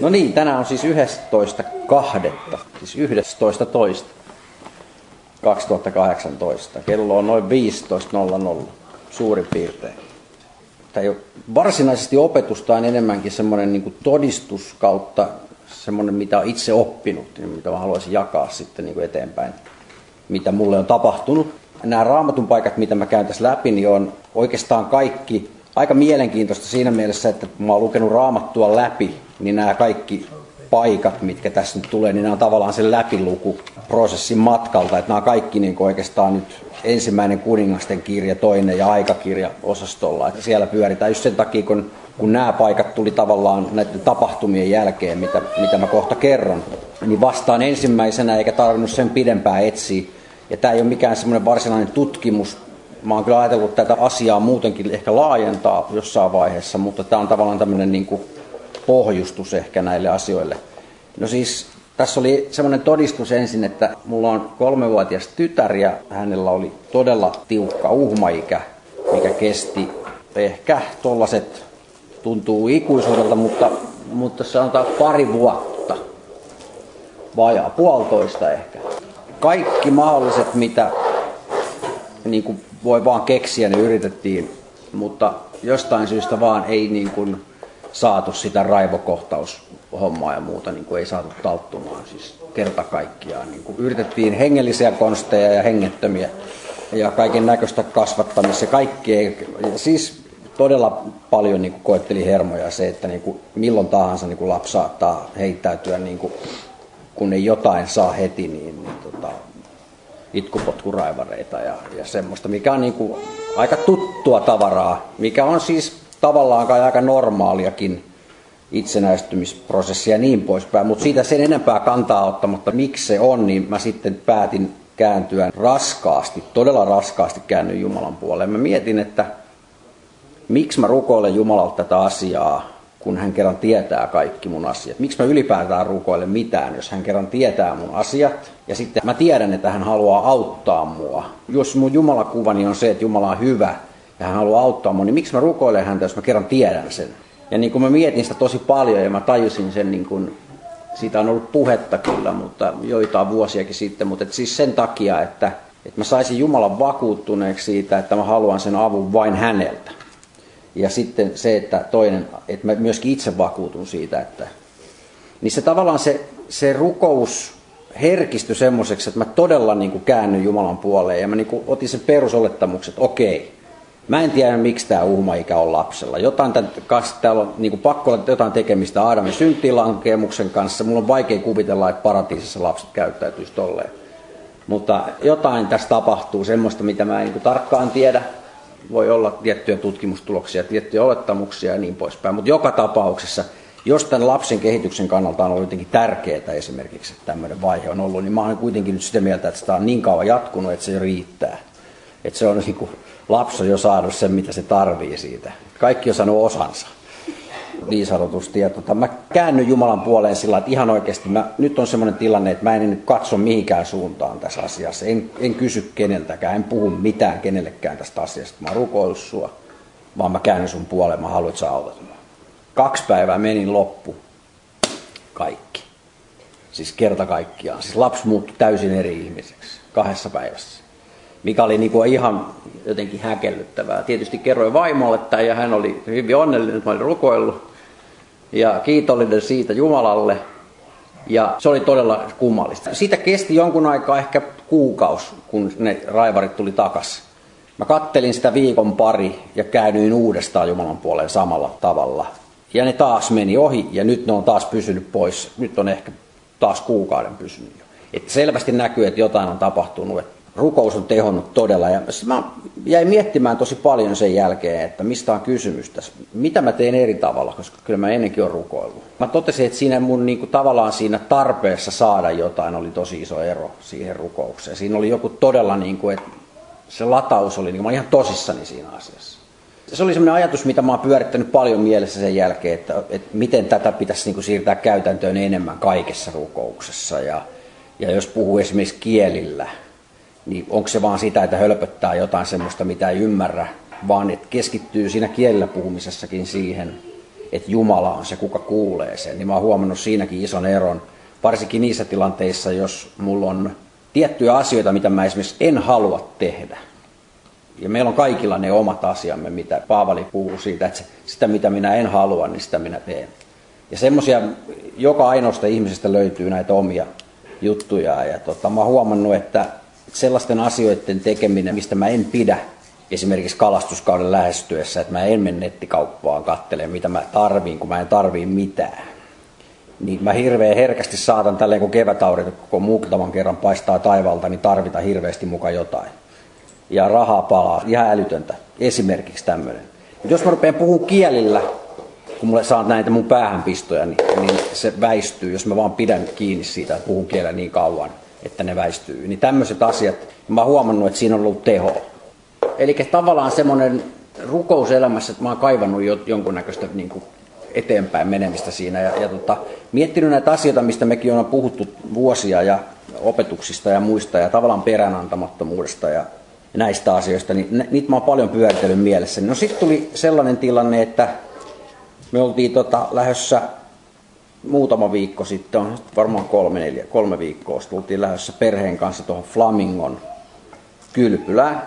No niin, tänään on siis 11.2. Siis 11. toista. 2018. Kello on noin 15.00 suurin piirtein. Tämä ei ole varsinaisesti opetusta, on enemmänkin semmoinen niin todistus kautta semmoinen, mitä olen itse oppinut, niin mitä mä haluaisin jakaa sitten niin kuin eteenpäin, mitä mulle on tapahtunut. Nämä raamatun paikat, mitä mä käyn tässä läpi, niin on oikeastaan kaikki aika mielenkiintoista siinä mielessä, että mä oon lukenut raamattua läpi, niin nämä kaikki paikat, mitkä tässä nyt tulee, niin nämä on tavallaan sen läpilukuprosessin matkalta. Että nämä on kaikki niin oikeastaan nyt ensimmäinen kuningasten kirja, toinen ja aikakirja osastolla. Että siellä pyöritään just sen takia, kun, kun nämä paikat tuli tavallaan näiden tapahtumien jälkeen, mitä, mitä mä kohta kerron, niin vastaan ensimmäisenä eikä tarvinnut sen pidempään etsiä. Ja tämä ei ole mikään semmoinen varsinainen tutkimus. Mä oon kyllä ajatellut tätä asiaa muutenkin ehkä laajentaa jossain vaiheessa, mutta tämä on tavallaan tämmöinen niin kuin pohjustus ehkä näille asioille. No siis tässä oli semmoinen todistus ensin, että mulla on kolmevuotias tytär ja hänellä oli todella tiukka uhmaikä, mikä kesti ehkä tollaset tuntuu ikuisuudelta, mutta, mutta sanotaan pari vuotta, vajaa puolitoista ehkä. Kaikki mahdolliset, mitä niin kuin voi vaan keksiä, ne yritettiin, mutta jostain syystä vaan ei niin kuin, saatu sitä raivokohtaushommaa ja muuta, niin kuin ei saatu talttumaan siis kerta kaikkiaan. Niin kuin yritettiin hengellisiä konsteja ja hengettömiä ja kaiken näköistä kasvattamista. Kaikki siis todella paljon niin kuin koetteli hermoja se, että niin kuin milloin tahansa niin kuin lapsi saattaa heittäytyä, niin kuin, kun ei jotain saa heti, niin, niin tota, itkupotkuraivareita ja, ja semmoista, mikä on niin kuin aika tuttua tavaraa, mikä on siis tavallaan kai aika normaaliakin itsenäistymisprosessia ja niin poispäin, mutta siitä sen enempää kantaa ottamatta, miksi se on, niin mä sitten päätin kääntyä raskaasti, todella raskaasti käännyin Jumalan puoleen. Mä mietin, että miksi mä rukoilen Jumalalta tätä asiaa, kun hän kerran tietää kaikki mun asiat. Miksi mä ylipäätään rukoilen mitään, jos hän kerran tietää mun asiat. Ja sitten mä tiedän, että hän haluaa auttaa mua. Jos mun Jumalakuvani on se, että Jumala on hyvä, ja hän haluaa auttaa mua, niin miksi mä rukoilen häntä, jos mä kerran tiedän sen? Ja niin kuin mä mietin sitä tosi paljon ja mä tajusin sen, niin kuin, siitä on ollut puhetta kyllä, mutta joitain vuosiakin sitten, mutta et siis sen takia, että, että mä saisin Jumalan vakuuttuneeksi siitä, että mä haluan sen avun vain häneltä. Ja sitten se, että toinen, että mä myöskin itse vakuutun siitä, että niin se tavallaan se, se rukous herkistyi semmoiseksi, että mä todella niin kuin käännyin Jumalan puoleen ja mä niin kuin otin sen perusolettamuksen, että okei, Mä en tiedä, miksi tämä uhmaikä on lapsella. Jotain tämän, täällä on niin pakko olla jotain tekemistä Aadamin syntilankemuksen kanssa. Mulla on vaikea kuvitella, että paratiisissa lapset käyttäytyisi tolleen. Mutta jotain tässä tapahtuu, semmoista, mitä mä en niin tarkkaan tiedä. Voi olla tiettyjä tutkimustuloksia, tiettyjä olettamuksia ja niin poispäin. Mutta joka tapauksessa, jos tämän lapsen kehityksen kannalta on ollut jotenkin tärkeää esimerkiksi, että tämmöinen vaihe on ollut, niin mä olen kuitenkin nyt sitä mieltä, että sitä on niin kauan jatkunut, että se riittää. Että se on niin kuin, lapsi on jo saanut sen, mitä se tarvii siitä. Kaikki on saanut osansa niin sanotusti. Ja tota, mä käännyn Jumalan puoleen sillä että ihan oikeasti mä, nyt on semmoinen tilanne, että mä en nyt katso mihinkään suuntaan tässä asiassa. En, en kysy keneltäkään, en puhu mitään kenellekään tästä asiasta. Mä oon sua, vaan mä käännyn sun puoleen, mä haluan, että sä autat mua. Kaksi päivää menin loppu. Kaikki. Siis kerta kaikkiaan. Siis lapsi muuttui täysin eri ihmiseksi kahdessa päivässä mikä oli niin kuin ihan jotenkin häkellyttävää. Tietysti kerroin vaimolle tämän ja hän oli hyvin onnellinen, että mä olin rukoillut ja kiitollinen siitä Jumalalle. Ja se oli todella kummallista. Siitä kesti jonkun aikaa ehkä kuukaus, kun ne raivarit tuli takas. Mä kattelin sitä viikon pari ja käännyin uudestaan Jumalan puoleen samalla tavalla. Ja ne taas meni ohi ja nyt ne on taas pysynyt pois. Nyt on ehkä taas kuukauden pysynyt jo. Et selvästi näkyy, että jotain on tapahtunut. Että rukous on tehonnut todella. Ja mä jäin miettimään tosi paljon sen jälkeen, että mistä on kysymys tässä. Mitä mä teen eri tavalla, koska kyllä mä ennenkin olen rukoillut. Mä totesin, että siinä mun niin kuin, tavallaan siinä tarpeessa saada jotain oli tosi iso ero siihen rukoukseen. Siinä oli joku todella, niin kuin, että se lataus oli, niin mä olin ihan tosissani siinä asiassa. Se oli sellainen ajatus, mitä mä oon pyörittänyt paljon mielessä sen jälkeen, että, että miten tätä pitäisi niin kuin, siirtää käytäntöön enemmän kaikessa rukouksessa. Ja, ja jos puhuu esimerkiksi kielillä, niin onko se vaan sitä, että hölpöttää jotain semmoista, mitä ei ymmärrä, vaan että keskittyy siinä kielellä puhumisessakin siihen, että Jumala on se, kuka kuulee sen, niin mä oon huomannut siinäkin ison eron. Varsinkin niissä tilanteissa, jos mulla on tiettyjä asioita, mitä mä esimerkiksi en halua tehdä. Ja meillä on kaikilla ne omat asiamme, mitä Paavali puhuu siitä, että sitä mitä minä en halua, niin sitä minä teen. Ja semmoisia, joka ainoasta ihmisestä löytyy näitä omia juttuja. Ja tota, mä oon huomannut, että sellaisten asioiden tekeminen, mistä mä en pidä, esimerkiksi kalastuskauden lähestyessä, että mä en mene nettikauppaan kattelemaan, mitä mä tarviin, kun mä en tarvii mitään. Niin mä hirveän herkästi saatan tälleen, kun kevätaurinko koko muutaman kerran paistaa taivalta, niin tarvita hirveästi muka jotain. Ja rahaa palaa, ihan älytöntä. Esimerkiksi tämmöinen. Jos mä rupean puhun kielillä, kun mulle saat näitä mun päähänpistoja, niin, niin se väistyy, jos mä vaan pidän kiinni siitä, että puhun kielellä niin kauan, että ne väistyy. Niin tämmöiset asiat, mä oon huomannut, että siinä on ollut teho. Eli tavallaan semmoinen rukouselämässä, että mä oon kaivannut jo, jonkunnäköistä niin kuin eteenpäin menemistä siinä ja, ja tota, miettinyt näitä asioita, mistä mekin on puhuttu vuosia ja opetuksista ja muista ja tavallaan peräänantamattomuudesta ja näistä asioista, niin niitä mä oon paljon pyöritellyt mielessä. No sitten tuli sellainen tilanne, että me oltiin tota, lähdössä muutama viikko sitten, on varmaan kolme, neljä, kolme viikkoa, sitten oltiin lähdössä perheen kanssa tuohon Flamingon kylpylään.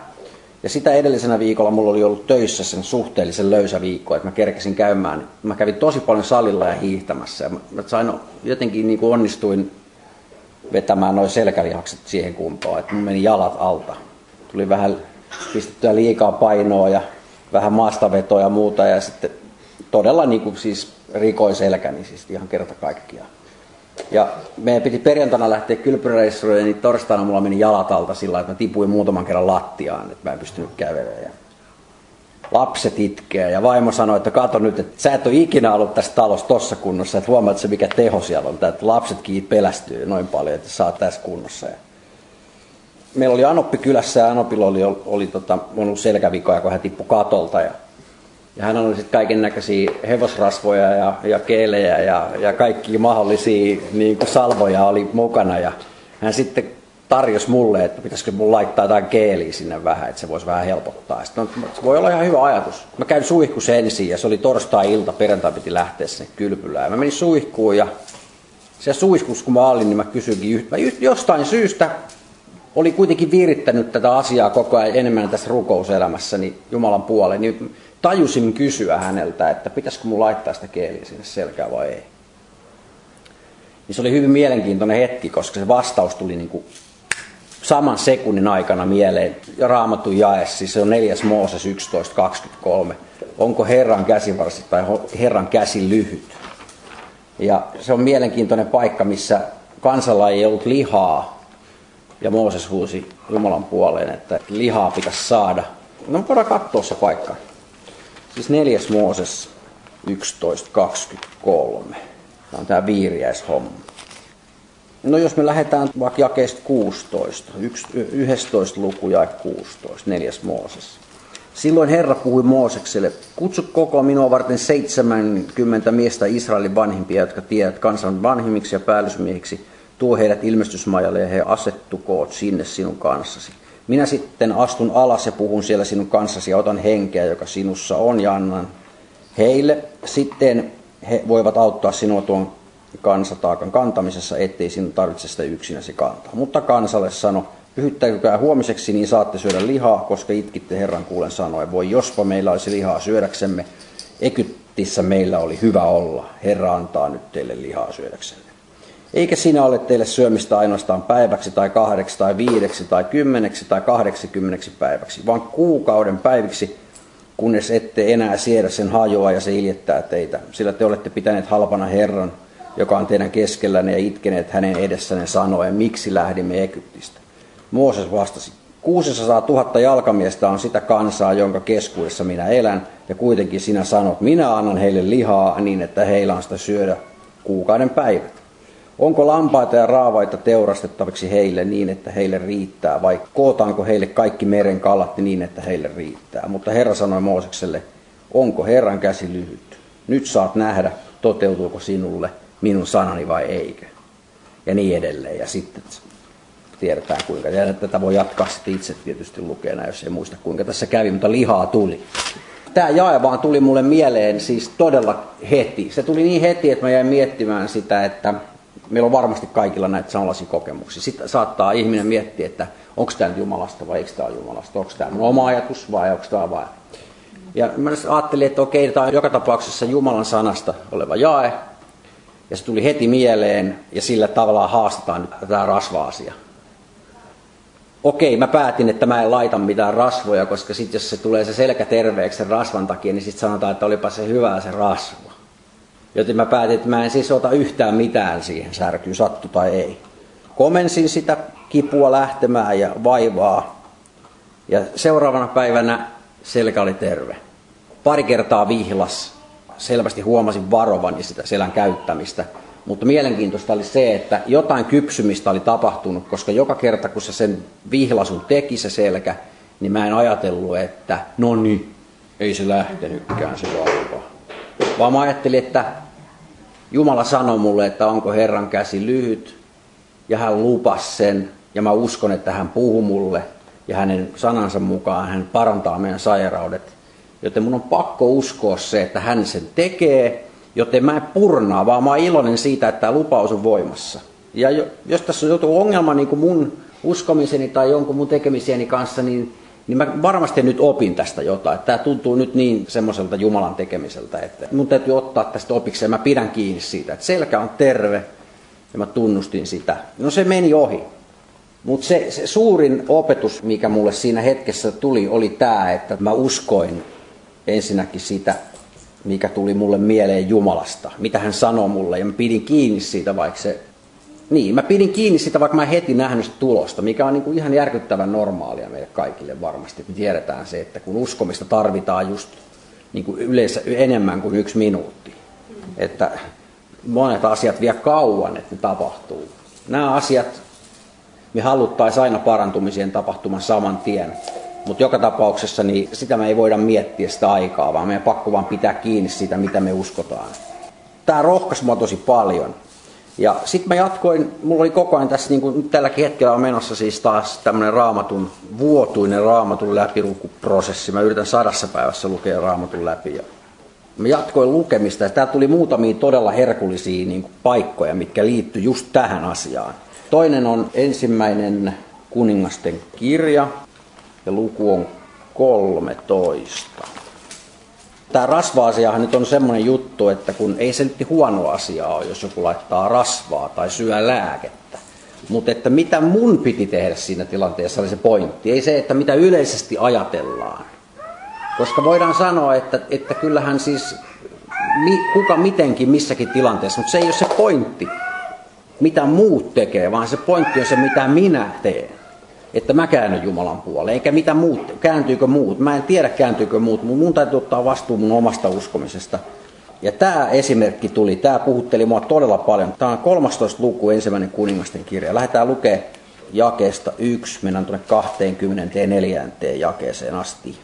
Ja sitä edellisenä viikolla mulla oli ollut töissä sen suhteellisen löysä viikko, että mä kerkesin käymään. Mä kävin tosi paljon salilla ja hiihtämässä ja mä sain jotenkin niin kuin onnistuin vetämään noin selkälihakset siihen kuntoon, että mun meni jalat alta. Tuli vähän pistettyä liikaa painoa ja vähän maastavetoa ja muuta ja sitten todella niin kuin siis rikoi selkäni siis ihan kerta kaikkiaan. Ja meidän piti perjantaina lähteä kylpyreissuille, niin torstaina mulla meni jalat alta sillä että mä tipuin muutaman kerran lattiaan, että mä en pystynyt kävelemään. Ja lapset itkee ja vaimo sanoi, että kato nyt, että sä et ole ikinä ollut tässä talossa tossa kunnossa, että huomaat se mikä teho siellä on, että lapsetkin pelästyy noin paljon, että sä oot tässä kunnossa. Ja meillä oli Anoppi kylässä ja Anopilla oli, oli, oli tota, ollut selkävikoja, kun hän tippui katolta ja ja hän oli sitten kaiken näköisiä hevosrasvoja ja, ja keelejä ja, ja kaikki mahdollisia niin kuin salvoja oli mukana. Ja hän sitten tarjosi mulle, että pitäisikö mun laittaa jotain keeliä sinne vähän, että se voisi vähän helpottaa. Sitten on, se voi olla ihan hyvä ajatus. Mä käyn suihkus ensin ja se oli torstai-ilta, perjantai piti lähteä sinne kylpylään. Mä menin suihkuun ja se suihkus kun mä olin, niin mä kysyinkin mä jostain syystä oli kuitenkin virittänyt tätä asiaa koko ajan enemmän tässä rukouselämässäni Jumalan puoleen. Niin tajusin kysyä häneltä, että pitäisikö mun laittaa sitä keeliä sinne selkään vai ei. Niin se oli hyvin mielenkiintoinen hetki, koska se vastaus tuli niin kuin saman sekunnin aikana mieleen. Ja raamattu jae, siis se on 4. Mooses 11.23. Onko Herran käsivarsi tai Herran käsi lyhyt? Ja se on mielenkiintoinen paikka, missä kansalla ei ollut lihaa. Ja Mooses huusi Jumalan puoleen, että lihaa pitäisi saada. No voidaan katsoa se paikka. Siis neljäs Mooses 11.23. Tämä on tämä viiriäishomma. No jos me lähdetään vaikka jakeesta 16, 11 luku ja 16, neljäs Mooses. Silloin Herra puhui Moosekselle, kutsu koko minua varten 70 miestä Israelin vanhimpia, jotka tiedät kansan vanhimmiksi ja päällysmiehiksi. Tuo heidät ilmestysmajalle ja he asettukoot sinne sinun kanssasi. Minä sitten astun alas ja puhun siellä sinun kanssasi ja otan henkeä, joka sinussa on ja annan heille. Sitten he voivat auttaa sinua tuon kansataakan kantamisessa, ettei sinun tarvitse sitä yksinäsi kantaa. Mutta kansalle sano, pyhyttäkää huomiseksi, niin saatte syödä lihaa, koska itkitte Herran kuulen sanoen. Voi jospa meillä olisi lihaa syödäksemme, Egyptissä meillä oli hyvä olla. Herra antaa nyt teille lihaa syödäksenne. Eikä sinä ole teille syömistä ainoastaan päiväksi tai kahdeksi tai viideksi tai kymmeneksi tai kahdeksikymmeneksi päiväksi, vaan kuukauden päiviksi, kunnes ette enää siedä sen hajoa ja se iljettää teitä. Sillä te olette pitäneet halpana Herran, joka on teidän keskellänne ja itkeneet hänen edessänne sanoen, miksi lähdimme Egyptistä. Mooses vastasi, 600 000 jalkamiestä on sitä kansaa, jonka keskuudessa minä elän, ja kuitenkin sinä sanot, minä annan heille lihaa niin, että heillä on sitä syödä kuukauden päivät. Onko lampaita ja raavaita teurastettaviksi heille niin, että heille riittää, vai kootaanko heille kaikki meren kalat niin, että heille riittää? Mutta Herra sanoi Moosekselle, onko Herran käsi lyhyt? Nyt saat nähdä, toteutuuko sinulle minun sanani vai eikö. Ja niin edelleen. Ja sitten tiedetään kuinka. Ja tätä voi jatkaa sitten itse tietysti lukeena, jos ei muista kuinka tässä kävi, mutta lihaa tuli. tämä jae vaan tuli mulle mieleen siis todella heti. Se tuli niin heti, että mä jäin miettimään sitä, että meillä on varmasti kaikilla näitä samanlaisia kokemuksia. Sitten saattaa ihminen miettiä, että onko tämä Jumalasta vai eikö tämä ole Jumalasta, onko tämä oma ajatus vai onko tämä vain. Ja mä ajattelin, että okei, tämä on joka tapauksessa Jumalan sanasta oleva jae, ja se tuli heti mieleen, ja sillä tavalla haastetaan nyt tämä rasva-asia. Okei, mä päätin, että mä en laita mitään rasvoja, koska sitten jos se tulee se selkä terveeksi sen rasvan takia, niin sitten sanotaan, että olipa se hyvää se rasva. Joten mä päätin, että mä en siis ota yhtään mitään siihen särkyyn, sattu tai ei. Komensin sitä kipua lähtemään ja vaivaa. Ja seuraavana päivänä selkä oli terve. Pari kertaa vihlas. Selvästi huomasin varovani sitä selän käyttämistä. Mutta mielenkiintoista oli se, että jotain kypsymistä oli tapahtunut, koska joka kerta kun se sen vihlasun teki se selkä, niin mä en ajatellut, että no niin, ei se lähtenytkään se vauva. Vaan mä ajattelin, että Jumala sanoi mulle, että onko Herran käsi lyhyt, ja hän lupasi sen, ja mä uskon, että hän puhuu mulle, ja hänen sanansa mukaan hän parantaa meidän sairaudet. Joten mun on pakko uskoa se, että hän sen tekee, joten mä en purnaa, vaan mä oon iloinen siitä, että tämä lupaus on voimassa. Ja jos tässä on joku ongelma niin kuin mun uskomiseni tai jonkun mun tekemisieni kanssa, niin, niin mä varmasti nyt opin tästä jotain. Tämä tuntuu nyt niin semmoiselta Jumalan tekemiseltä, että mun täytyy ottaa tästä opiksi ja mä pidän kiinni siitä, että selkä on terve ja mä tunnustin sitä. No se meni ohi. Mutta se, se suurin opetus, mikä mulle siinä hetkessä tuli, oli tämä, että mä uskoin ensinnäkin sitä mikä tuli mulle mieleen Jumalasta, mitä hän sanoi mulle, ja mä pidin kiinni siitä, vaikka se... Niin, mä pidin kiinni siitä, vaikka mä heti nähnyt sitä tulosta, mikä on niin kuin ihan järkyttävän normaalia meille kaikille varmasti. Me tiedetään se, että kun uskomista tarvitaan just niin kuin yleensä enemmän kuin yksi minuutti. Että monet asiat vie kauan, että ne tapahtuu. Nämä asiat me haluttaisiin aina parantumisien tapahtuman saman tien. Mutta joka tapauksessa niin sitä me ei voida miettiä sitä aikaa, vaan meidän pakko vaan pitää kiinni siitä, mitä me uskotaan. Tämä rohkaisi mua tosi paljon. Ja sitten mä jatkoin, mulla oli koko ajan tässä, niin kuin tälläkin hetkellä on menossa siis taas tämmöinen raamatun, vuotuinen raamatun läpilukuprosessi. Mä yritän sadassa päivässä lukea raamatun läpi. Ja mä jatkoin lukemista ja tää tuli muutamia todella herkullisia niin kuin paikkoja, mitkä liittyy just tähän asiaan. Toinen on ensimmäinen kuningasten kirja, ja luku on 13. Tämä rasva-asiahan nyt on semmoinen juttu, että kun ei se nyt huono asia ole, jos joku laittaa rasvaa tai syö lääkettä. Mutta että mitä mun piti tehdä siinä tilanteessa oli se pointti. Ei se, että mitä yleisesti ajatellaan. Koska voidaan sanoa, että, että kyllähän siis kuka mitenkin missäkin tilanteessa, mutta se ei ole se pointti, mitä muut tekee, vaan se pointti on se, mitä minä teen että mä käännyn Jumalan puoleen, eikä mitä muut, kääntyykö muut. Mä en tiedä kääntyykö muut, mutta mun täytyy ottaa vastuu mun omasta uskomisesta. Ja tämä esimerkki tuli, tämä puhutteli mua todella paljon. Tämä on 13 luku, ensimmäinen kuningasten kirja. Lähdetään lukemaan jakeesta 1, mennään tuonne 24. jakeeseen asti.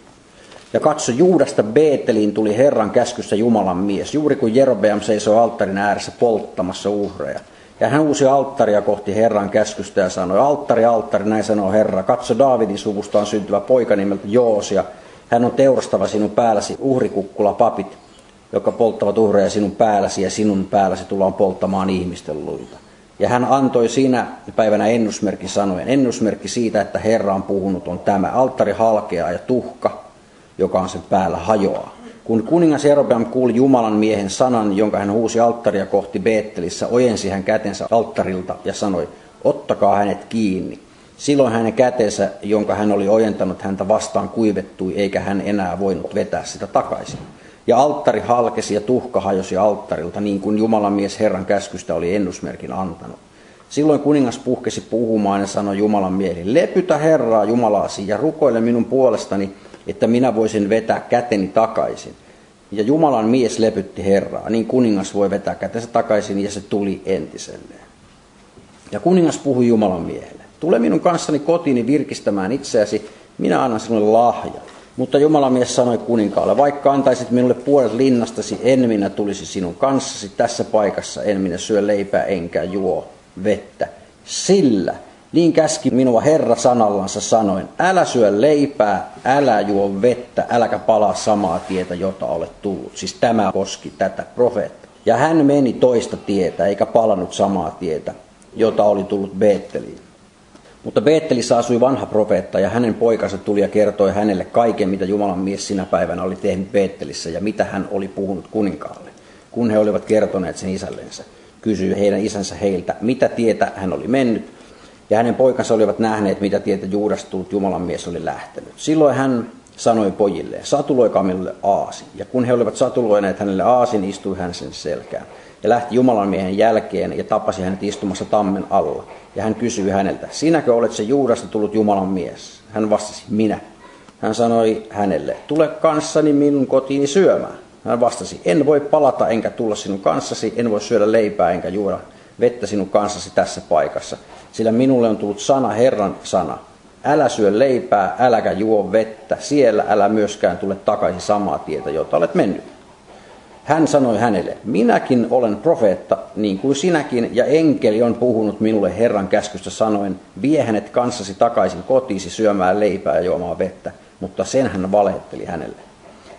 Ja katso, Juudasta Beeteliin tuli Herran käskyssä Jumalan mies, juuri kun Jerobeam seisoi alttarin ääressä polttamassa uhreja. Ja hän uusi alttaria kohti Herran käskystä ja sanoi, alttari, alttari, näin sanoo Herra, katso Daavidin suvustaan syntyvä poika nimeltä Joosia. Hän on teurastava sinun päälläsi uhrikukkula papit, jotka polttavat uhreja sinun päälläsi ja sinun päälläsi tullaan polttamaan ihmisten luita. Ja hän antoi siinä päivänä ennusmerkki sanoen, ennusmerkki siitä, että Herra on puhunut on tämä. Alttari halkeaa ja tuhka, joka on sen päällä, hajoaa. Kun kuningas Jerobeam kuuli Jumalan miehen sanan, jonka hän huusi alttaria kohti Beettelissä, ojensi hän kätensä alttarilta ja sanoi, ottakaa hänet kiinni. Silloin hänen kätensä, jonka hän oli ojentanut häntä vastaan, kuivettui, eikä hän enää voinut vetää sitä takaisin. Ja alttari halkesi ja tuhka hajosi alttarilta, niin kuin Jumalan mies Herran käskystä oli ennusmerkin antanut. Silloin kuningas puhkesi puhumaan ja sanoi Jumalan mieli, lepytä Herraa Jumalaasi ja rukoile minun puolestani, että minä voisin vetää käteni takaisin. Ja Jumalan mies lepytti Herraa, niin kuningas voi vetää kätensä takaisin ja se tuli entiselleen. Ja kuningas puhui Jumalan miehelle, tule minun kanssani kotiini virkistämään itseäsi, minä annan sinulle lahja. Mutta Jumalan mies sanoi kuninkaalle, vaikka antaisit minulle puolet linnastasi, en minä tulisi sinun kanssasi tässä paikassa, en minä syö leipää enkä juo vettä. Sillä Niin käski minua Herra sanallansa sanoen, älä syö leipää, älä juo vettä, äläkä palaa samaa tietä, jota olet tullut. Siis tämä koski tätä profeetta. Ja hän meni toista tietä, eikä palannut samaa tietä, jota oli tullut Beetteliin. Mutta Beettelissä asui vanha profeetta ja hänen poikansa tuli ja kertoi hänelle kaiken, mitä Jumalan mies sinä päivänä oli tehnyt Beettelissä ja mitä hän oli puhunut kuninkaalle. Kun he olivat kertoneet sen isällensä, kysyi heidän isänsä heiltä, mitä tietä hän oli mennyt. Ja hänen poikansa olivat nähneet, mitä tietä Juudasta tullut Jumalan mies oli lähtenyt. Silloin hän sanoi pojilleen, satuloikaa minulle aasi. Ja kun he olivat satuloineet hänelle aasin, istui hän sen selkään. Ja lähti Jumalan miehen jälkeen ja tapasi hänet istumassa tammen alla. Ja hän kysyi häneltä, sinäkö olet se Juudasta tullut Jumalan mies? Hän vastasi, minä. Hän sanoi hänelle, tule kanssani minun kotiini syömään. Hän vastasi, en voi palata enkä tulla sinun kanssasi, en voi syödä leipää enkä juoda vettä sinun kanssasi tässä paikassa. Sillä minulle on tullut sana, Herran sana. Älä syö leipää, äläkä juo vettä, siellä älä myöskään tule takaisin samaa tietä, jota olet mennyt. Hän sanoi hänelle, minäkin olen profeetta, niin kuin sinäkin, ja enkeli on puhunut minulle Herran käskystä sanoen, vie hänet kanssasi takaisin kotiisi syömään leipää ja juomaan vettä, mutta sen hän valehteli hänelle.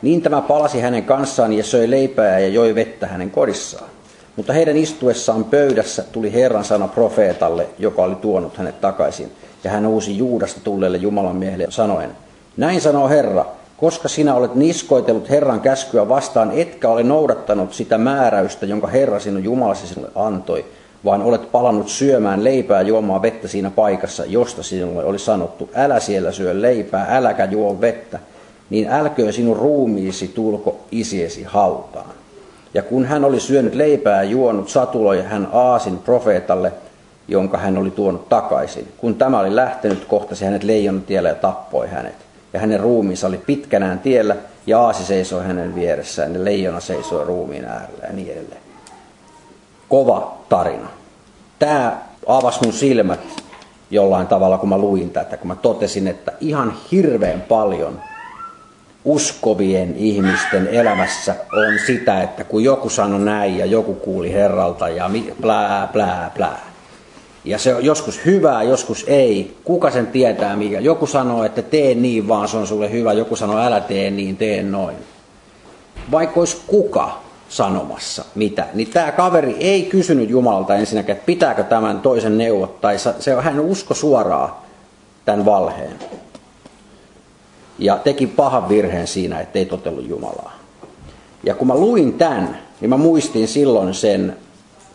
Niin tämä palasi hänen kanssaan ja söi leipää ja joi vettä hänen kodissaan. Mutta heidän istuessaan pöydässä tuli Herran sana profeetalle, joka oli tuonut hänet takaisin, ja hän uusi Juudasta tulleelle Jumalan miehelle sanoen, näin sanoo Herra, koska sinä olet niskoitellut Herran käskyä vastaan, etkä ole noudattanut sitä määräystä, jonka Herra sinun Jumalasi sinulle antoi, vaan olet palannut syömään leipää juomaan vettä siinä paikassa, josta sinulle oli sanottu, älä siellä syö leipää, äläkä juo vettä, niin älköön sinun ruumiisi tulko isiesi hautaan. Ja kun hän oli syönyt leipää ja juonut satuloi, hän aasin profeetalle, jonka hän oli tuonut takaisin. Kun tämä oli lähtenyt, kohtasi hänet leijon tiellä ja tappoi hänet. Ja hänen ruumiinsa oli pitkänään tiellä, ja aasi seisoi hänen vieressään, ja leijona seisoi ruumiin äärellä ja niin edelleen. Kova tarina. Tämä avasi mun silmät jollain tavalla, kun mä luin tätä, kun mä totesin, että ihan hirveän paljon uskovien ihmisten elämässä on sitä, että kun joku sanoi näin ja joku kuuli Herralta ja plää, plää, plää. Ja se on joskus hyvää, joskus ei. Kuka sen tietää mikä? Joku sanoo, että tee niin vaan, se on sulle hyvä. Joku sanoo, älä tee niin, tee noin. Vaikka olisi kuka sanomassa mitä, niin tämä kaveri ei kysynyt Jumalalta ensinnäkään, että pitääkö tämän toisen neuvottaa. Se, hän usko suoraan tämän valheen ja teki pahan virheen siinä, että ei totellut Jumalaa. Ja kun mä luin tämän, niin mä muistin silloin sen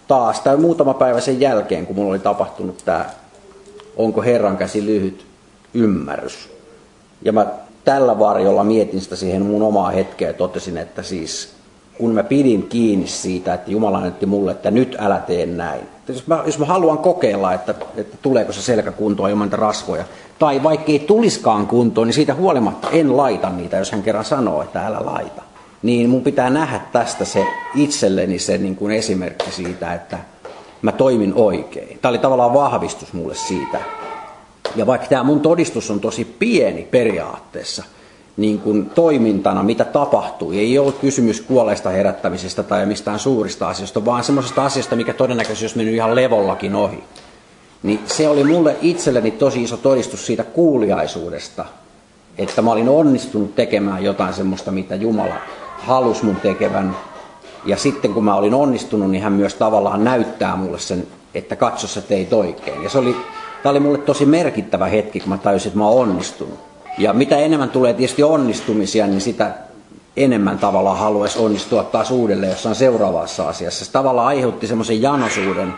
taas, tai muutama päivä sen jälkeen, kun mulla oli tapahtunut tämä onko Herran käsi lyhyt ymmärrys. Ja mä tällä varjolla mietin sitä siihen mun omaa hetkeä ja totesin, että siis kun mä pidin kiinni siitä, että Jumala annetti mulle, että nyt älä tee näin. Jos mä, jos mä haluan kokeilla, että, että tuleeko se selkä kuntoon ilman rasvoja, tai vaikka ei tuliskaan kuntoon, niin siitä huolimatta en laita niitä, jos hän kerran sanoo, että älä laita. Niin mun pitää nähdä tästä se itselleni se niin kuin esimerkki siitä, että mä toimin oikein. Tämä oli tavallaan vahvistus mulle siitä. Ja vaikka tämä mun todistus on tosi pieni periaatteessa, niin kuin toimintana, mitä tapahtui. Ei ollut kysymys kuolleista herättämisestä tai mistään suurista asioista, vaan semmoisesta asiasta, mikä todennäköisesti olisi mennyt ihan levollakin ohi. Niin se oli mulle itselleni tosi iso todistus siitä kuuliaisuudesta, että mä olin onnistunut tekemään jotain semmoista, mitä Jumala halusi mun tekevän. Ja sitten kun mä olin onnistunut, niin hän myös tavallaan näyttää mulle sen, että katso sä teit oikein. Ja se oli, tämä oli mulle tosi merkittävä hetki, kun mä tajusin, että mä oon onnistunut. Ja mitä enemmän tulee tietysti onnistumisia, niin sitä enemmän tavallaan haluaisi onnistua taas uudelleen jossain seuraavassa asiassa. Se tavallaan aiheutti semmoisen janosuuden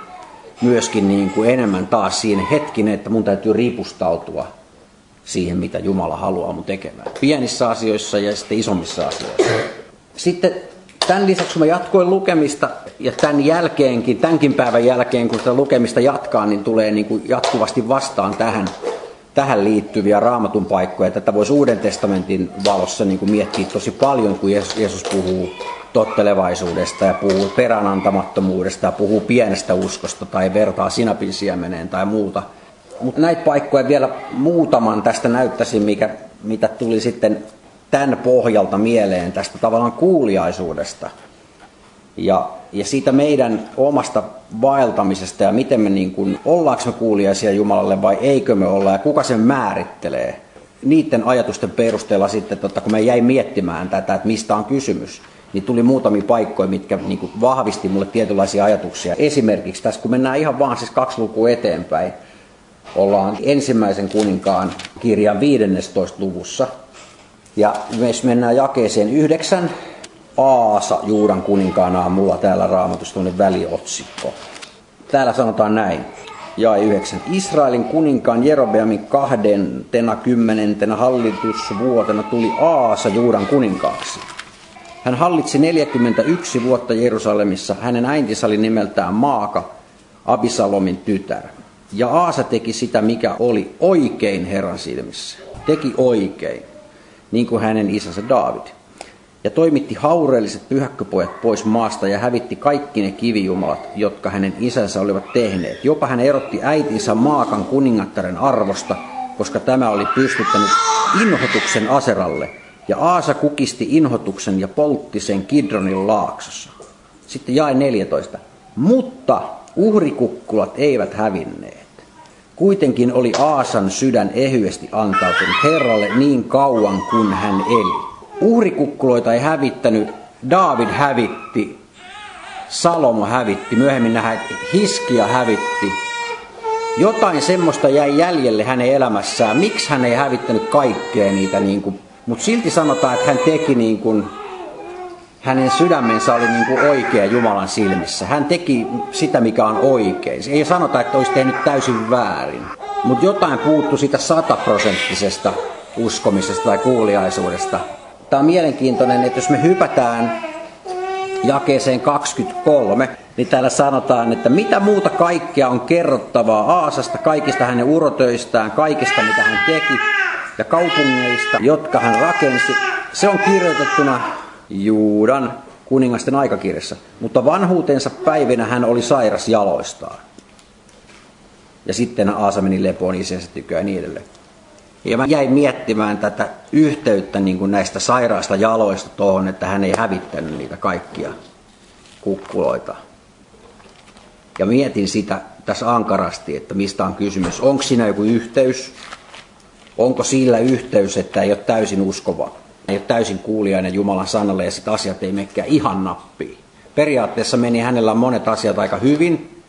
myöskin niin kuin enemmän taas siinä hetkinen, että mun täytyy ripustautua siihen, mitä Jumala haluaa mun tekemään. Pienissä asioissa ja sitten isommissa asioissa. Sitten tämän lisäksi, kun mä jatkoin lukemista ja tämän jälkeenkin, tämänkin päivän jälkeen, kun sitä lukemista jatkaa, niin tulee niin kuin jatkuvasti vastaan tähän tähän liittyviä raamatun paikkoja. Tätä voisi Uuden testamentin valossa niin kuin miettiä tosi paljon, kun Jeesus puhuu tottelevaisuudesta ja puhuu peränantamattomuudesta ja puhuu pienestä uskosta tai vertaa sinapin siemeneen tai muuta. Mutta näitä paikkoja vielä muutaman tästä näyttäisin, mikä, mitä tuli sitten tämän pohjalta mieleen tästä tavallaan kuuliaisuudesta. Ja ja siitä meidän omasta vaeltamisesta ja miten me niin kuin, ollaanko me kuuliaisia Jumalalle vai eikö me olla ja kuka sen määrittelee. Niiden ajatusten perusteella sitten, että kun me jäin miettimään tätä, että mistä on kysymys, niin tuli muutamia paikkoja, mitkä niin kuin vahvisti mulle tietynlaisia ajatuksia. Esimerkiksi tässä, kun mennään ihan vaan siis kaksi lukua eteenpäin, ollaan ensimmäisen kuninkaan kirjan 15. luvussa. Ja jos mennään jakeeseen yhdeksän, Aasa Juudan kuninkaana on mulla täällä raamatussa tuonne väliotsikko. Täällä sanotaan näin. Ja yhdeksän. Israelin kuninkaan Jerobeamin kahdentena kymmenentenä hallitusvuotena tuli Aasa Juudan kuninkaaksi. Hän hallitsi 41 vuotta Jerusalemissa. Hänen äintinsä oli nimeltään Maaka, Abisalomin tytär. Ja Aasa teki sitä, mikä oli oikein Herran silmissä. Teki oikein, niin kuin hänen isänsä Daavid ja toimitti haureelliset pyhäkköpojat pois maasta ja hävitti kaikki ne kivijumalat, jotka hänen isänsä olivat tehneet. Jopa hän erotti äitinsä Maakan kuningattaren arvosta, koska tämä oli pystyttänyt inhotuksen aseralle. Ja Aasa kukisti inhotuksen ja poltti sen Kidronin laaksossa. Sitten jae 14. Mutta uhrikukkulat eivät hävinneet. Kuitenkin oli Aasan sydän ehyesti antautunut Herralle niin kauan kuin hän eli. Uhrikukkuloita ei hävittänyt, David hävitti, Salomo hävitti, myöhemmin nähdään Hiskia hävitti. Jotain semmoista jäi jäljelle hänen elämässään. Miksi hän ei hävittänyt kaikkea niitä, niin kuin, mutta silti sanotaan, että hän teki niin kuin, hänen sydämensä oli niin kuin oikea Jumalan silmissä. Hän teki sitä, mikä on oikein. Ei sanota, että olisi tehnyt täysin väärin. Mutta jotain puuttu sitä sataprosenttisesta uskomisesta tai kuuliaisuudesta. Tämä on mielenkiintoinen, että jos me hypätään jakeeseen 23, niin täällä sanotaan, että mitä muuta kaikkea on kerrottavaa Aasasta, kaikista hänen urotöistään, kaikista mitä hän teki ja kaupungeista, jotka hän rakensi. Se on kirjoitettuna Juudan kuningasten aikakirjassa, mutta vanhuutensa päivinä hän oli sairas jaloistaan. Ja sitten Aasa meni lepoon isänsä tykö ja niin edelleen. Ja mä jäin miettimään tätä yhteyttä niin kuin näistä sairaista jaloista tuohon, että hän ei hävittänyt niitä kaikkia kukkuloita. Ja mietin sitä tässä ankarasti, että mistä on kysymys. Onko siinä joku yhteys? Onko sillä yhteys, että ei ole täysin uskova? Ei ole täysin kuulijainen Jumalan sanalle ja sitten asiat ei menekään ihan nappiin. Periaatteessa meni hänellä monet asiat aika hyvin,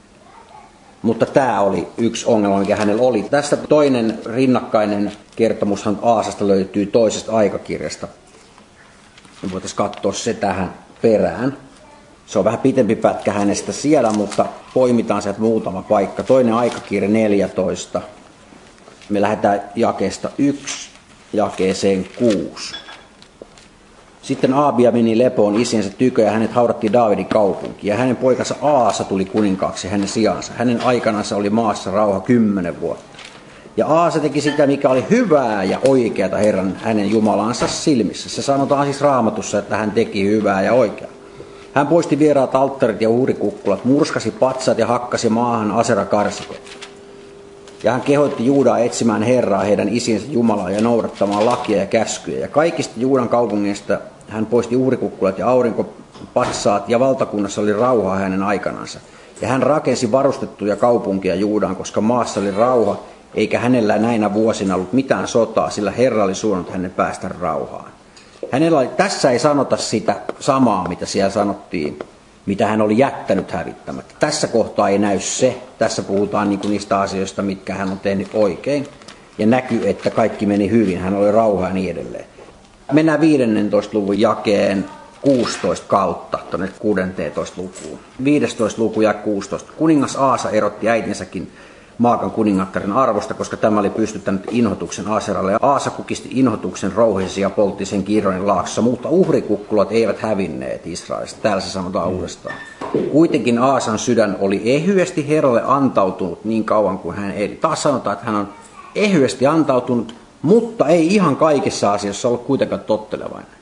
mutta tämä oli yksi ongelma, mikä hänellä oli. Tästä toinen rinnakkainen kertomushan Aasasta löytyy toisesta aikakirjasta. Me voitaisiin katsoa se tähän perään. Se on vähän pitempi pätkä hänestä siellä, mutta poimitaan sieltä muutama paikka. Toinen aikakirja 14. Me lähdetään jakeesta 1 jakeeseen 6. Sitten Aabia meni lepoon isiensä tykö ja hänet haudattiin Daavidin kaupunki. Ja hänen poikansa Aasa tuli kuninkaaksi hänen sijansa. Hänen aikanansa oli maassa rauha kymmenen vuotta. Ja Aasa teki sitä, mikä oli hyvää ja oikeata Herran hänen Jumalansa silmissä. Se sanotaan siis raamatussa, että hän teki hyvää ja oikeaa. Hän poisti vieraat alttarit ja uhrikukkulat, murskasi patsat ja hakkasi maahan aserakarsikoita. Ja hän kehoitti Juudaa etsimään Herraa heidän isiensä Jumalaa ja noudattamaan lakia ja käskyjä. Ja kaikista Juudan kaupungeista hän poisti uhrikukkulat ja aurinkopatsaat ja valtakunnassa oli rauhaa hänen aikanansa. Ja hän rakensi varustettuja kaupunkia Juudaan, koska maassa oli rauha, eikä hänellä näinä vuosina ollut mitään sotaa, sillä Herra oli suunnut hänen päästä rauhaan. Hänellä oli, tässä ei sanota sitä samaa, mitä siellä sanottiin, mitä hän oli jättänyt hävittämättä. Tässä kohtaa ei näy se. Tässä puhutaan niin niistä asioista, mitkä hän on tehnyt oikein. Ja näkyy, että kaikki meni hyvin. Hän oli rauha ja niin edelleen. Mennään 15. luvun jakeen 16 kautta tuonne 16 lukuun. 15 luku ja 16. Kuningas Aasa erotti äitinsäkin Maakan kuningattaren arvosta, koska tämä oli pystyttänyt inhotuksen Aseralle. Aasa kukisti inhotuksen rouhisi ja poltti sen Kiironin laaksossa, mutta uhrikukkulat eivät hävinneet Israelista. Täällä se sanotaan mm. uudestaan. Kuitenkin Aasan sydän oli ehyesti Herralle antautunut niin kauan kuin hän eli. Taas sanotaan, että hän on ehyesti antautunut mutta ei ihan kaikissa asioissa ollut kuitenkaan tottelevainen.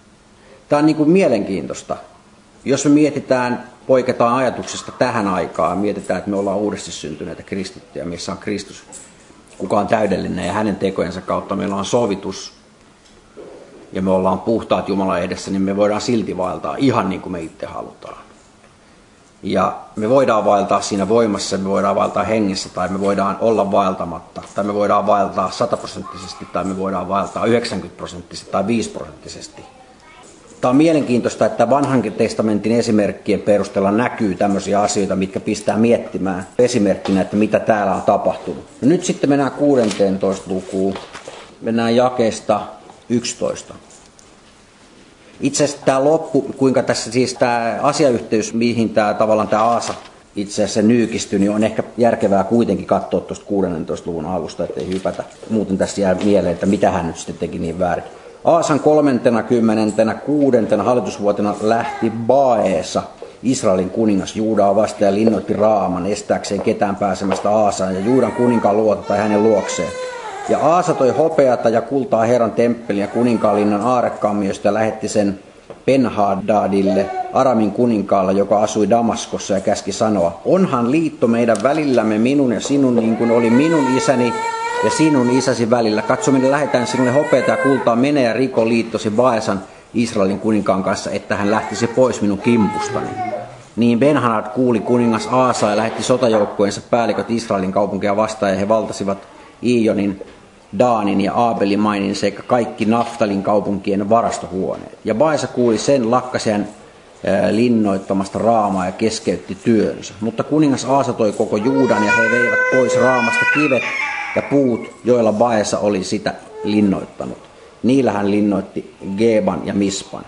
Tämä on niin kuin mielenkiintoista. Jos me mietitään, poiketaan ajatuksesta tähän aikaan, mietitään, että me ollaan uudesti syntyneitä kristittyjä, missä on Kristus, kuka on täydellinen ja hänen tekojensa kautta meillä on sovitus ja me ollaan puhtaat Jumalan edessä, niin me voidaan silti vaeltaa ihan niin kuin me itse halutaan. Ja me voidaan vaeltaa siinä voimassa, me voidaan vaeltaa hengessä, tai me voidaan olla vaeltamatta, tai me voidaan vaeltaa sataprosenttisesti, tai me voidaan vaeltaa 90 prosenttisesti tai 5 prosenttisesti. Tämä on mielenkiintoista, että vanhan testamentin esimerkkien perusteella näkyy tämmöisiä asioita, mitkä pistää miettimään esimerkkinä, että mitä täällä on tapahtunut. No nyt sitten mennään 16 lukuun. Mennään jakeesta 11. Itse asiassa tämä loppu, kuinka tässä siis tämä asiayhteys, mihin tämä tavallaan tämä Aasa itse asiassa nyykistyi, niin on ehkä järkevää kuitenkin katsoa tuosta 16. luvun alusta, ettei hypätä. Muuten tässä jää mieleen, että mitä hän nyt sitten teki niin väärin. Aasan 36. hallitusvuotena lähti Baeessa Israelin kuningas Juudaa vasta ja linnoitti Raaman estääkseen ketään pääsemästä Aasaan ja Juudan kuninkaan luota tai hänen luokseen. Ja Aasa toi hopeata ja kultaa Herran temppelin ja kuninkaanlinnan aarekamiosta ja lähetti sen Penhadadille, Aramin kuninkaalla, joka asui Damaskossa ja käski sanoa, onhan liitto meidän välillämme minun ja sinun niin kuin oli minun isäni ja sinun isäsi välillä. Katso, minne lähetään sinulle hopeata ja kultaa, mene ja riko liittosi Vaesan Israelin kuninkaan kanssa, että hän lähtisi pois minun kimpustani. Niin Benhanad kuuli kuningas Aasa ja lähetti sotajoukkueensa päälliköt Israelin kaupunkia vastaan ja he valtasivat Ionin, Daanin ja Aabelimainin sekä kaikki Naftalin kaupunkien varastohuoneet. Ja Baesa kuuli sen lakkasian linnoittamasta Raamaa ja keskeytti työnsä. Mutta kuningas Aasa toi koko Juudan ja he veivät pois Raamasta kivet ja puut, joilla Baesa oli sitä linnoittanut. Niillä hän linnoitti Geban ja Mispan.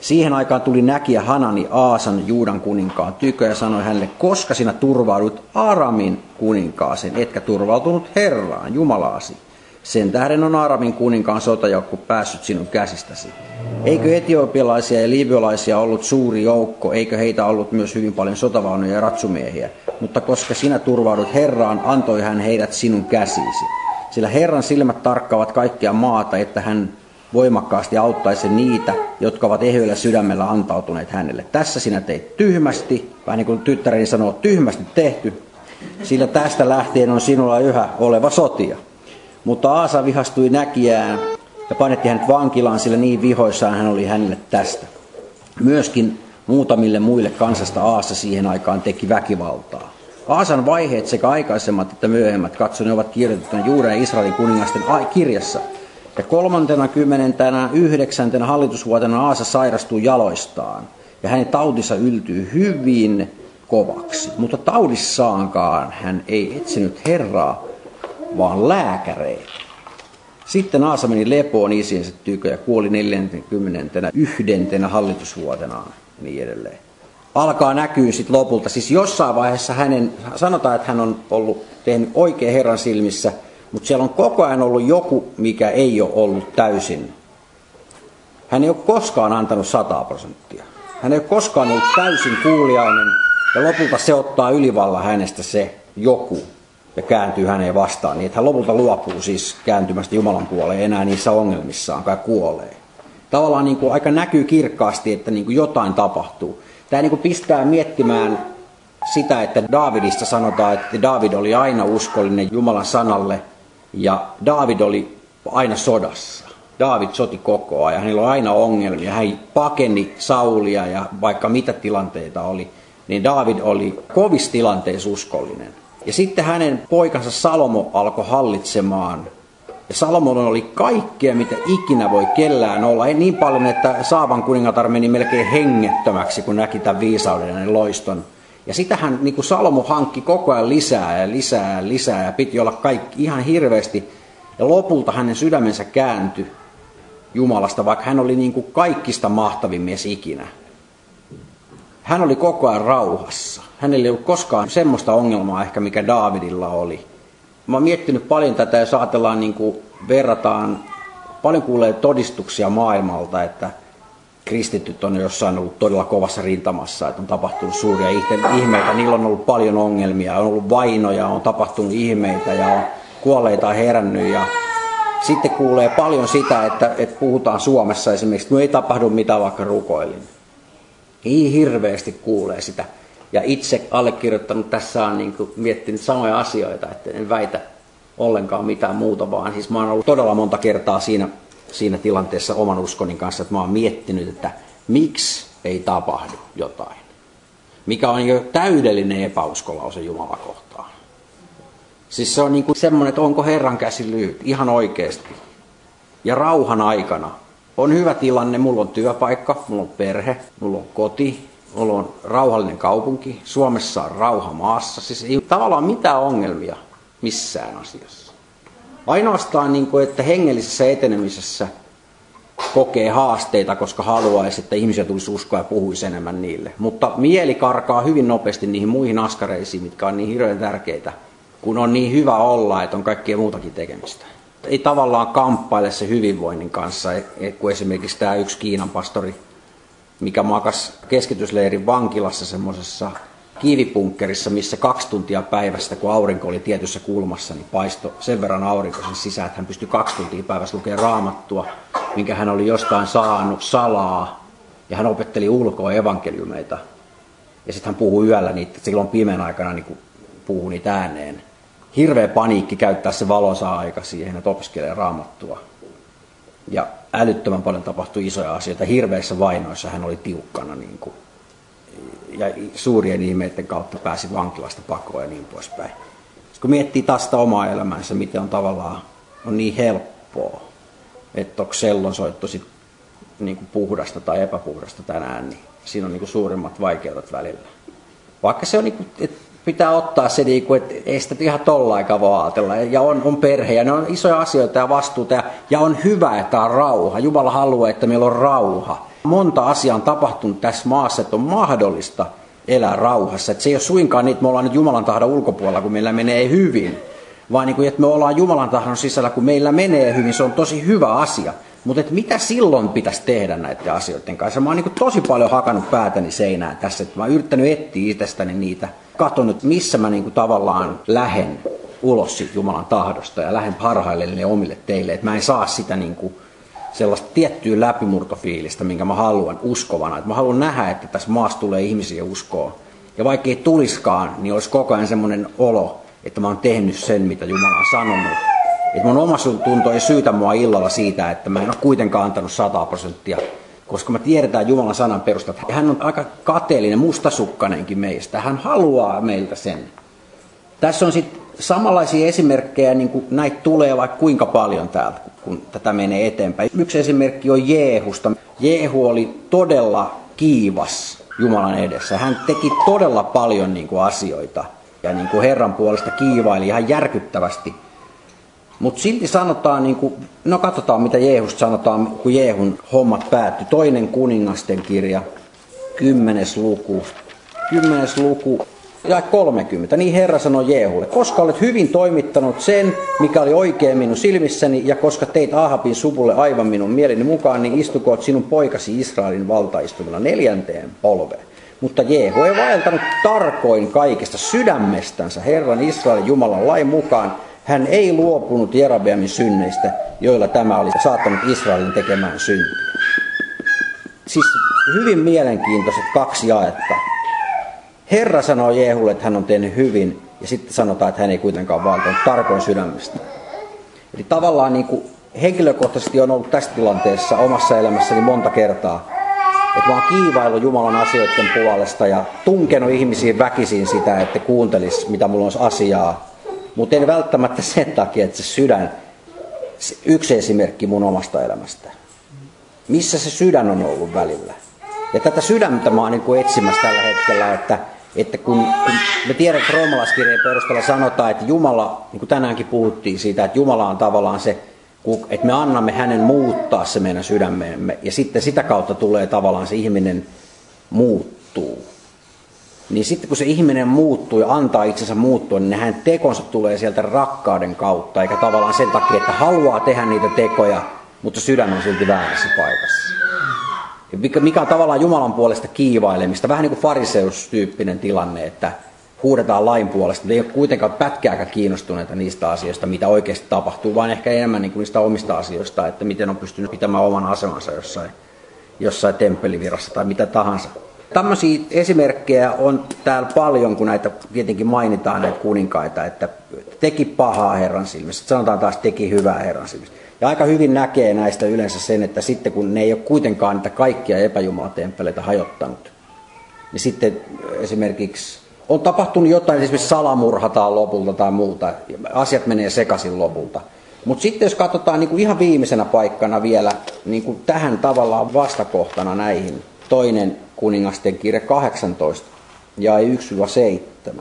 Siihen aikaan tuli näkijä Hanani Aasan Juudan kuninkaan tykö ja sanoi hänelle, koska sinä turvaudut Aramin kuninkaaseen, etkä turvautunut Herraan, Jumalaasi. Sen tähden on Aramin kuninkaan sotajoukko päässyt sinun käsistäsi. Eikö etiopialaisia ja libyalaisia ollut suuri joukko, eikö heitä ollut myös hyvin paljon sotavaunuja ja ratsumiehiä? Mutta koska sinä turvaudut Herraan, antoi hän heidät sinun käsiisi. Sillä Herran silmät tarkkaavat kaikkia maata, että hän voimakkaasti auttaisi niitä, jotka ovat ehyellä sydämellä antautuneet hänelle. Tässä sinä teit tyhmästi, vähän niin kuin tyttäreni sanoo, tyhmästi tehty, sillä tästä lähtien on sinulla yhä oleva sotia. Mutta Aasa vihastui näkijään ja panetti hänet vankilaan, sillä niin vihoissaan hän oli hänelle tästä. Myöskin muutamille muille kansasta Aasa siihen aikaan teki väkivaltaa. Aasan vaiheet sekä aikaisemmat että myöhemmät katso, ne ovat kirjoitettuna Juuden ja Israelin kuningasten kirjassa. Ja kolmantena kymmenentenä yhdeksäntenä hallitusvuotena Aasa sairastuu jaloistaan. Ja hänen tautinsa yltyy hyvin kovaksi. Mutta taudissaankaan hän ei etsinyt Herraa, vaan lääkäreitä. Sitten Aasa meni lepoon isiensä tykö ja kuoli 40. yhdentenä hallitusvuotenaan ja niin edelleen. Alkaa näkyä sitten lopulta. Siis jossain vaiheessa hänen, sanotaan, että hän on ollut tehnyt oikein Herran silmissä, mutta siellä on koko ajan ollut joku, mikä ei ole ollut täysin. Hän ei ole koskaan antanut 100 prosenttia. Hän ei ole koskaan ollut täysin kuuliainen ja lopulta se ottaa ylivallan hänestä se joku ja kääntyy häneen vastaan, niin että hän lopulta luopuu siis kääntymästä Jumalan puoleen enää niissä ongelmissaan, kai kuolee. Tavallaan niin kuin aika näkyy kirkkaasti, että niin kuin jotain tapahtuu. Tämä niin kuin pistää miettimään sitä, että Davidista sanotaan, että David oli aina uskollinen Jumalan sanalle ja David oli aina sodassa. David soti koko ajan, hänellä oli aina ongelmia, hän pakeni Saulia ja vaikka mitä tilanteita oli, niin David oli tilanteissa uskollinen. Ja sitten hänen poikansa Salomo alkoi hallitsemaan. Ja Salomon oli kaikkea, mitä ikinä voi kellään olla. Ei niin paljon, että Saavan kuningatar meni melkein hengettömäksi, kun näki tämän viisauden ja loiston. Ja sitähän niin kuin Salomo hankki koko ajan lisää ja lisää ja lisää ja piti olla kaikki ihan hirveästi. Ja lopulta hänen sydämensä kääntyi Jumalasta, vaikka hän oli niin kuin kaikista mahtavin mies ikinä. Hän oli koko ajan rauhassa. Hänellä ei ollut koskaan semmoista ongelmaa ehkä, mikä Davidilla oli. Mä oon miettinyt paljon tätä, jos ajatellaan, niin kuin verrataan, paljon kuulee todistuksia maailmalta, että kristityt on jossain ollut todella kovassa rintamassa, että on tapahtunut suuria ihmeitä, niillä on ollut paljon ongelmia, on ollut vainoja, on tapahtunut ihmeitä ja on kuolleita herännyt ja sitten kuulee paljon sitä, että, että puhutaan Suomessa esimerkiksi, että no ei tapahdu mitään vaikka rukoilin. Ei hirveästi kuulee sitä. Ja itse allekirjoittanut tässä on niin kuin miettinyt samoja asioita, että en väitä ollenkaan mitään muuta, vaan siis mä oon ollut todella monta kertaa siinä, siinä tilanteessa oman uskonin kanssa, että mä oon miettinyt, että miksi ei tapahdu jotain. mikä on jo täydellinen epäuskolause Jumala kohtaan. Siis se on niin kuin semmoinen, että onko Herran käsi lyhyt, ihan oikeasti. Ja rauhan aikana on hyvä tilanne, mulla on työpaikka, mulla on perhe, mulla on koti, mulla on rauhallinen kaupunki, Suomessa on rauha maassa. Siis ei tavallaan mitään ongelmia missään asiassa. Ainoastaan, niin kuin, että hengellisessä etenemisessä kokee haasteita, koska haluaisi, että ihmisiä tulisi uskoa ja puhuisi enemmän niille. Mutta mieli karkaa hyvin nopeasti niihin muihin askareisiin, mitkä on niin hirveän tärkeitä, kun on niin hyvä olla, että on kaikkea muutakin tekemistä. Ei tavallaan kamppaile se hyvinvoinnin kanssa, e- e- kun esimerkiksi tämä yksi Kiinan pastori, mikä makas keskitysleirin vankilassa semmoisessa kivipunkkerissa, missä kaksi tuntia päivästä, kun aurinko oli tietyssä kulmassa, niin paisto sen verran aurinko sen sisään, että hän pystyi kaksi tuntia päivässä lukemaan raamattua, minkä hän oli jostain saanut salaa, ja hän opetteli ulkoa evankeliumeita. Ja sitten hän puhuu yöllä niitä, silloin pimeän aikana niin puhuu niitä ääneen. Hirveä paniikki käyttää se valosa aika siihen, että opiskelee raamattua. Ja älyttömän paljon tapahtui isoja asioita. Hirveissä vainoissa hän oli tiukkana niin kuin ja suurien ihmeiden kautta pääsi vankilasta pakoon ja niin poispäin. kun miettii taas sitä omaa elämänsä, miten on tavallaan on niin helppoa, että onko sellon soitto sit niin puhdasta tai epäpuhdasta tänään, niin siinä on niin kuin suurimmat vaikeudet välillä. Vaikka se on niin kuin, että pitää ottaa se, niin kuin, että ei sitä ihan tolla aika voi ajatella. Ja on, on perhe ja ne on isoja asioita ja vastuuta ja, ja on hyvä, että on rauha. Jumala haluaa, että meillä on rauha monta asiaa on tapahtunut tässä maassa, että on mahdollista elää rauhassa. Että se ei ole suinkaan niin, että me ollaan nyt Jumalan tahdon ulkopuolella, kun meillä menee hyvin, vaan niin kuin, että me ollaan Jumalan tahdon sisällä, kun meillä menee hyvin. Se on tosi hyvä asia. Mutta että mitä silloin pitäisi tehdä näiden asioiden kanssa? Mä oon niin tosi paljon hakannut päätäni seinään tässä. Että mä oon yrittänyt etsiä itsestäni niitä. Katsonut, missä mä niin kuin tavallaan lähen ulos siitä Jumalan tahdosta ja lähden parhaille omille teille. Että mä en saa sitä niin kuin sellaista tiettyä läpimurtofiilistä, minkä mä haluan uskovana. Että mä haluan nähdä, että tässä maassa tulee ihmisiä uskoa. Ja vaikka ei tuliskaan, niin olisi koko ajan semmoinen olo, että mä oon tehnyt sen, mitä Jumala on sanonut. Että mun oma tunto ei syytä mua illalla siitä, että mä en ole kuitenkaan antanut 100 prosenttia. Koska me tiedetään Jumalan sanan perusta, että hän on aika kateellinen, mustasukkanenkin meistä. Hän haluaa meiltä sen. Tässä on sitten samanlaisia esimerkkejä, niin kuin näitä tulee vaikka kuinka paljon täältä, kun tätä menee eteenpäin. Yksi esimerkki on Jeehusta. Jeehu oli todella kiivas Jumalan edessä. Hän teki todella paljon niin kuin asioita ja niin kuin Herran puolesta kiivaili ihan järkyttävästi. Mutta silti sanotaan, niin kuin, no katsotaan mitä Jeehusta sanotaan, kun Jeehun hommat päättyi. Toinen kuningasten kirja, kymmenes luku. Kymmenes luku, ja 30. Niin Herra sanoi Jeehulle, koska olet hyvin toimittanut sen, mikä oli oikein minun silmissäni, ja koska teit Ahabin suvulle aivan minun mieleni mukaan, niin istukoot sinun poikasi Israelin valtaistumilla neljänteen polveen. Mutta Jeehu ei vaeltanut tarkoin kaikesta sydämestänsä Herran Israelin Jumalan lain mukaan. Hän ei luopunut Jerabeamin synneistä, joilla tämä oli saattanut Israelin tekemään syntiä. Siis hyvin mielenkiintoiset kaksi jaetta. Herra sanoo Jeehulle, että hän on tehnyt hyvin, ja sitten sanotaan, että hän ei kuitenkaan valtanut tarkoin sydämestä. Eli tavallaan niin kuin henkilökohtaisesti on ollut tässä tilanteessa omassa elämässäni monta kertaa, että mä oon kiivaillut Jumalan asioiden puolesta ja tunkenut ihmisiin väkisin sitä, että kuuntelis, mitä mulla on asiaa. Mutta en välttämättä sen takia, että se sydän, se yksi esimerkki mun omasta elämästä. Missä se sydän on ollut välillä. Ja tätä sydäntä mä oon niin etsimässä tällä hetkellä, että että kun, kun me tiedämme, että roomalaiskirjeen perusteella sanotaan, että Jumala, niin kuin tänäänkin puhuttiin siitä, että Jumala on tavallaan se, että me annamme hänen muuttaa se meidän sydämeemme, ja sitten sitä kautta tulee tavallaan se ihminen muuttuu. Niin sitten kun se ihminen muuttuu ja antaa itsensä muuttua, niin hänen tekonsa tulee sieltä rakkauden kautta, eikä tavallaan sen takia, että haluaa tehdä niitä tekoja, mutta sydän on silti väärässä paikassa mikä on tavallaan Jumalan puolesta kiivailemista, vähän niin kuin fariseus-tyyppinen tilanne, että huudetaan lain puolesta, mutta ei ole kuitenkaan pätkääkään kiinnostuneita niistä asioista, mitä oikeasti tapahtuu, vaan ehkä enemmän niin kuin niistä omista asioista, että miten on pystynyt pitämään oman asemansa jossain, jossain temppelivirassa tai mitä tahansa. Tämmöisiä esimerkkejä on täällä paljon, kun näitä tietenkin mainitaan näitä kuninkaita, että teki pahaa Herran silmissä. Sanotaan taas teki hyvää Herran silmissä. Ja aika hyvin näkee näistä yleensä sen, että sitten kun ne ei ole kuitenkaan niitä kaikkia epäjumalatemppeleitä hajottanut, niin sitten esimerkiksi on tapahtunut jotain, esimerkiksi salamurhataan lopulta tai muuta, asiat menee sekaisin lopulta. Mutta sitten jos katsotaan niin kuin ihan viimeisenä paikkana vielä niin kuin tähän tavallaan vastakohtana näihin, toinen kuningasten kirja 18 ja 1-7.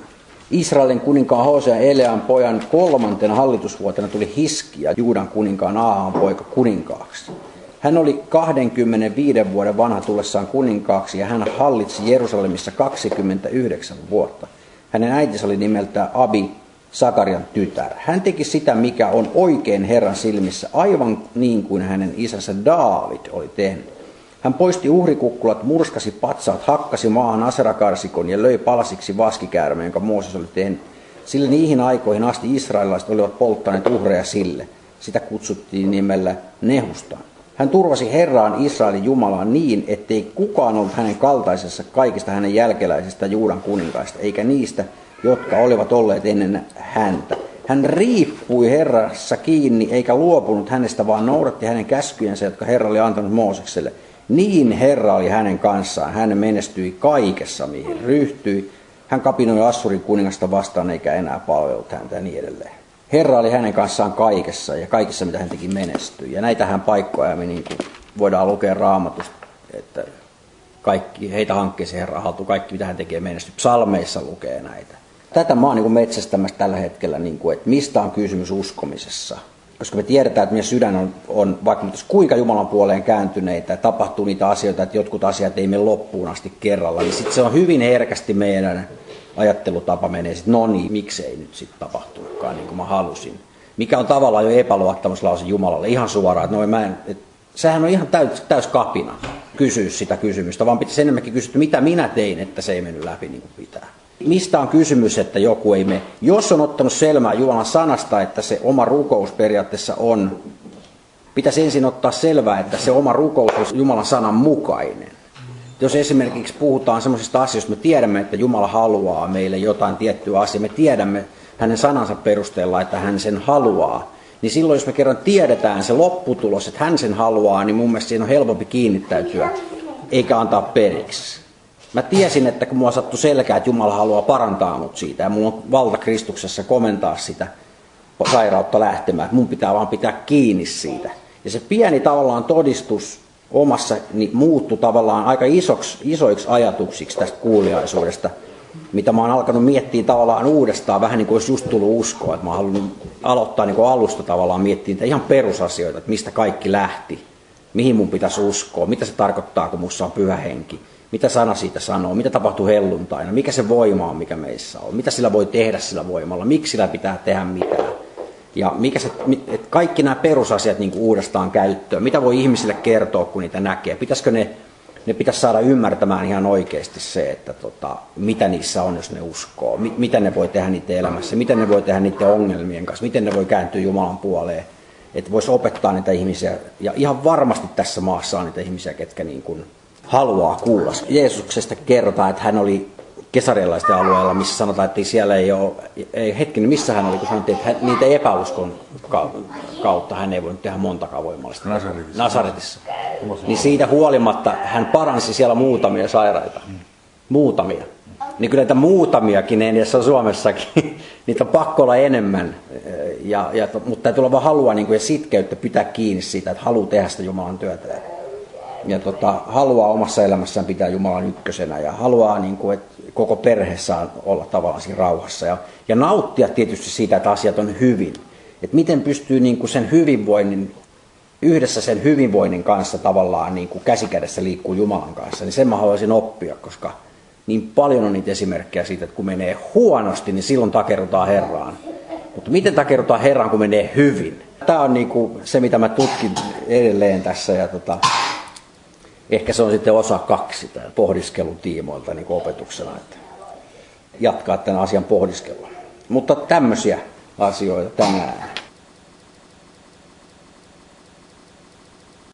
Israelin kuninkaan Hosea Elean pojan kolmantena hallitusvuotena tuli Hiskia, Juudan kuninkaan Aahan poika kuninkaaksi. Hän oli 25 vuoden vanha tullessaan kuninkaaksi ja hän hallitsi Jerusalemissa 29 vuotta. Hänen äitinsä oli nimeltä Abi, Sakarian tytär. Hän teki sitä, mikä on oikein Herran silmissä, aivan niin kuin hänen isänsä Daavid oli tehnyt. Hän poisti uhrikukkulat, murskasi patsaat, hakkasi maahan aserakarsikon ja löi palasiksi vaskikäärmeen, jonka Mooses oli tehnyt. Sillä niihin aikoihin asti israelilaiset olivat polttaneet uhreja sille. Sitä kutsuttiin nimellä Nehustaan. Hän turvasi Herraan Israelin Jumalaan niin, ettei kukaan ollut hänen kaltaisessa kaikista hänen jälkeläisistä Juudan kuninkaista, eikä niistä, jotka olivat olleet ennen häntä. Hän riippui Herrassa kiinni, eikä luopunut hänestä, vaan noudatti hänen käskyjensä, jotka Herra oli antanut Moosekselle. Niin Herra oli hänen kanssaan. Hän menestyi kaikessa, mihin ryhtyi. Hän kapinoi Assurin kuningasta vastaan, eikä enää palvellut häntä ja niin edelleen. Herra oli hänen kanssaan kaikessa ja kaikessa, mitä hän teki, menestyi. Ja näitähän paikkoja me niin kuin voidaan lukea raamatusta, että kaikki, heitä hankkeeseen Herra haltuu, kaikki mitä hän tekee menestyy. Psalmeissa lukee näitä. Tätä mä oon niin metsästämässä tällä hetkellä, niin kuin, että mistä on kysymys uskomisessa. Koska me tiedetään, että meidän sydän on, on vaikka me kuinka Jumalan puoleen kääntyneitä, ja tapahtuu niitä asioita, että jotkut asiat ei mene loppuun asti kerralla, niin sitten se on hyvin herkästi meidän ajattelutapa menee sitten, no niin, miksei nyt sitten tapahtunutkaan niin kuin mä halusin. Mikä on tavallaan jo epäluottamuslause Jumalalle ihan suoraan, että no mä en, et, sehän on ihan täys, täys kapina kysyä sitä kysymystä, vaan pitäisi enemmänkin kysyä, että mitä minä tein, että se ei mennyt läpi niin kuin pitää. Mistä on kysymys, että joku ei mene? Jos on ottanut selvää Jumalan sanasta, että se oma rukous periaatteessa on, pitäisi ensin ottaa selvää, että se oma rukous on Jumalan sanan mukainen. Jos esimerkiksi puhutaan sellaisista asioista, me tiedämme, että Jumala haluaa meille jotain tiettyä asiaa, me tiedämme hänen sanansa perusteella, että hän sen haluaa, niin silloin jos me kerran tiedetään se lopputulos, että hän sen haluaa, niin mun mielestä siinä on helpompi kiinnittäytyä, eikä antaa periksi. Mä tiesin, että kun mua sattui selkää, että Jumala haluaa parantaa mut siitä, ja mulla on valta Kristuksessa komentaa sitä sairautta lähtemään, että mun pitää vaan pitää kiinni siitä. Ja se pieni tavallaan todistus omassa niin muuttui tavallaan aika isoksi, isoiksi ajatuksiksi tästä kuuliaisuudesta, mitä mä oon alkanut miettiä tavallaan uudestaan, vähän niin kuin olisi just tullut uskoa, että mä oon halunnut aloittaa niin kuin alusta tavallaan miettiä ihan perusasioita, että mistä kaikki lähti, mihin mun pitäisi uskoa, mitä se tarkoittaa, kun mussa on pyhä henki, mitä sana siitä sanoo, mitä tapahtuu helluntaina, mikä se voima on, mikä meissä on, mitä sillä voi tehdä sillä voimalla, miksi sillä pitää tehdä mitään. Ja mikä se, että kaikki nämä perusasiat niin uudestaan käyttöön, mitä voi ihmisille kertoa, kun niitä näkee, pitäisikö ne, ne pitäisi saada ymmärtämään ihan oikeasti se, että tota, mitä niissä on, jos ne uskoo, mit, mitä ne voi tehdä niiden elämässä, miten ne voi tehdä niiden ongelmien kanssa, miten ne voi kääntyä Jumalan puoleen, että voisi opettaa niitä ihmisiä, ja ihan varmasti tässä maassa on niitä ihmisiä, ketkä niin kuin haluaa kuulla. Jeesuksesta kerrotaan, että hän oli kesarialaisten alueella, missä sanotaan, että siellä ei ole, ei, hetken, niin missä hän oli, kun sanottiin, että hän, niitä epäuskon kautta hän ei voinut tehdä montakaan voimallista. Nasaretissa. Nasaretissa. Niin siitä huolimatta hän paransi siellä muutamia sairaita. Hmm. Muutamia. Niin kyllä näitä muutamiakin edessä Suomessakin, niitä on pakko olla enemmän. Ja, ja, mutta täytyy olla vaan halua niin kuin, ja sitkeyttä pitää kiinni siitä, että haluaa tehdä sitä Jumalan työtä ja tota, haluaa omassa elämässään pitää Jumalan ykkösenä ja haluaa, niin kuin, että koko perhe saa olla tavallaan siinä rauhassa ja, ja nauttia tietysti siitä, että asiat on hyvin. Että miten pystyy niin kuin sen hyvinvoinnin, yhdessä sen hyvinvoinnin kanssa tavallaan niin kuin käsikädessä liikkuu Jumalan kanssa, niin sen mä haluaisin oppia, koska niin paljon on niitä esimerkkejä siitä, että kun menee huonosti, niin silloin takerutaan Herraan. Mutta miten takerutaan Herraan, kun menee hyvin? Tämä on niin kuin se, mitä mä tutkin edelleen tässä. Ja tota, ehkä se on sitten osa kaksi tämän pohdiskelun tiimoilta niin opetuksena, että jatkaa tämän asian pohdiskelua. Mutta tämmöisiä asioita tänään.